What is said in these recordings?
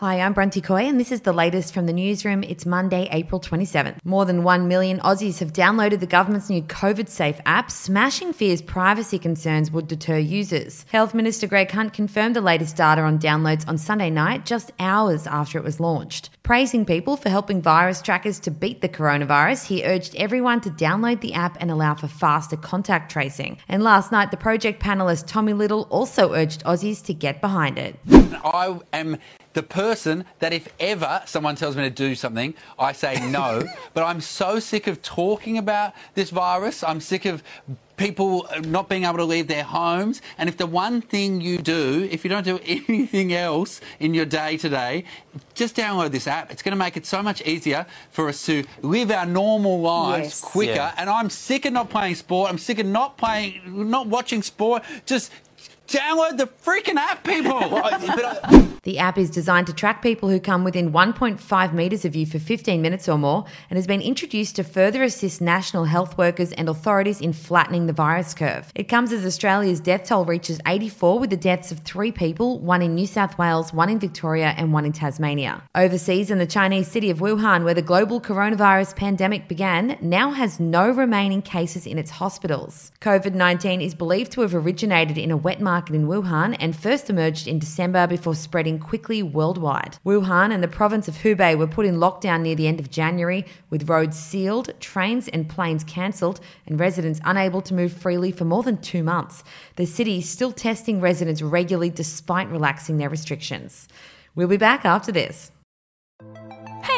Hi, I'm Bronte Coy, and this is the latest from the newsroom. It's Monday, April 27th. More than 1 million Aussies have downloaded the government's new COVID Safe app, smashing fears privacy concerns would deter users. Health Minister Greg Hunt confirmed the latest data on downloads on Sunday night, just hours after it was launched. Praising people for helping virus trackers to beat the coronavirus, he urged everyone to download the app and allow for faster contact tracing. And last night, the project panelist Tommy Little also urged Aussies to get behind it. I am the person that if ever someone tells me to do something, I say no. but I'm so sick of talking about this virus. I'm sick of people not being able to leave their homes. And if the one thing you do, if you don't do anything else in your day today, just download this app. It's going to make it so much easier for us to live our normal lives Yes. quicker. Yeah. And I'm sick of not playing sport. I'm sick of not playing, not watching sport. Just download the freaking app, people. The app is designed to track people who come within 1.5 metres of you for 15 minutes or more and has been introduced to further assist national health workers and authorities in flattening the virus curve. It comes as Australia's death toll reaches 84 with the deaths of three people, one in New South Wales, one in Victoria, and one in Tasmania. Overseas in the Chinese city of Wuhan, where the global coronavirus pandemic began, now has no remaining cases in its hospitals. COVID 19 is believed to have originated in a wet market in Wuhan and first emerged in December before spreading quickly worldwide. Wuhan and the province of Hubei were put in lockdown near the end of January, with roads sealed, trains and planes cancelled, and residents unable to move freely for more than two months. The city is still testing residents regularly despite relaxing their restrictions. We'll be back after this.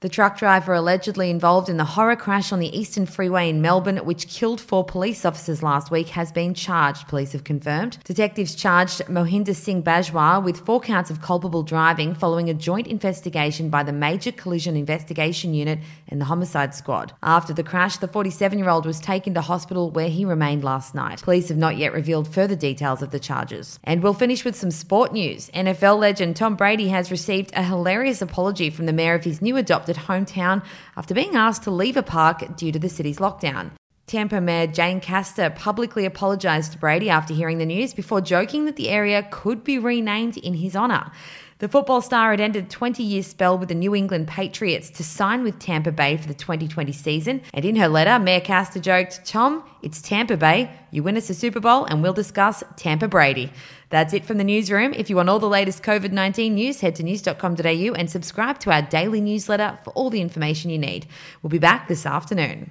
The truck driver allegedly involved in the horror crash on the Eastern Freeway in Melbourne, which killed four police officers last week, has been charged, police have confirmed. Detectives charged Mohinder Singh Bajwa with four counts of culpable driving following a joint investigation by the Major Collision Investigation Unit and the Homicide Squad. After the crash, the 47 year old was taken to hospital where he remained last night. Police have not yet revealed further details of the charges. And we'll finish with some sport news. NFL legend Tom Brady has received a hilarious apology from the mayor of his new adopted hometown after being asked to leave a park due to the city's lockdown. Tampa Mayor Jane Castor publicly apologised to Brady after hearing the news before joking that the area could be renamed in his honour. The football star had ended a 20 year spell with the New England Patriots to sign with Tampa Bay for the 2020 season. And in her letter, Mayor Castor joked, Tom, it's Tampa Bay. You win us a Super Bowl and we'll discuss Tampa Brady. That's it from the newsroom. If you want all the latest COVID 19 news, head to news.com.au and subscribe to our daily newsletter for all the information you need. We'll be back this afternoon.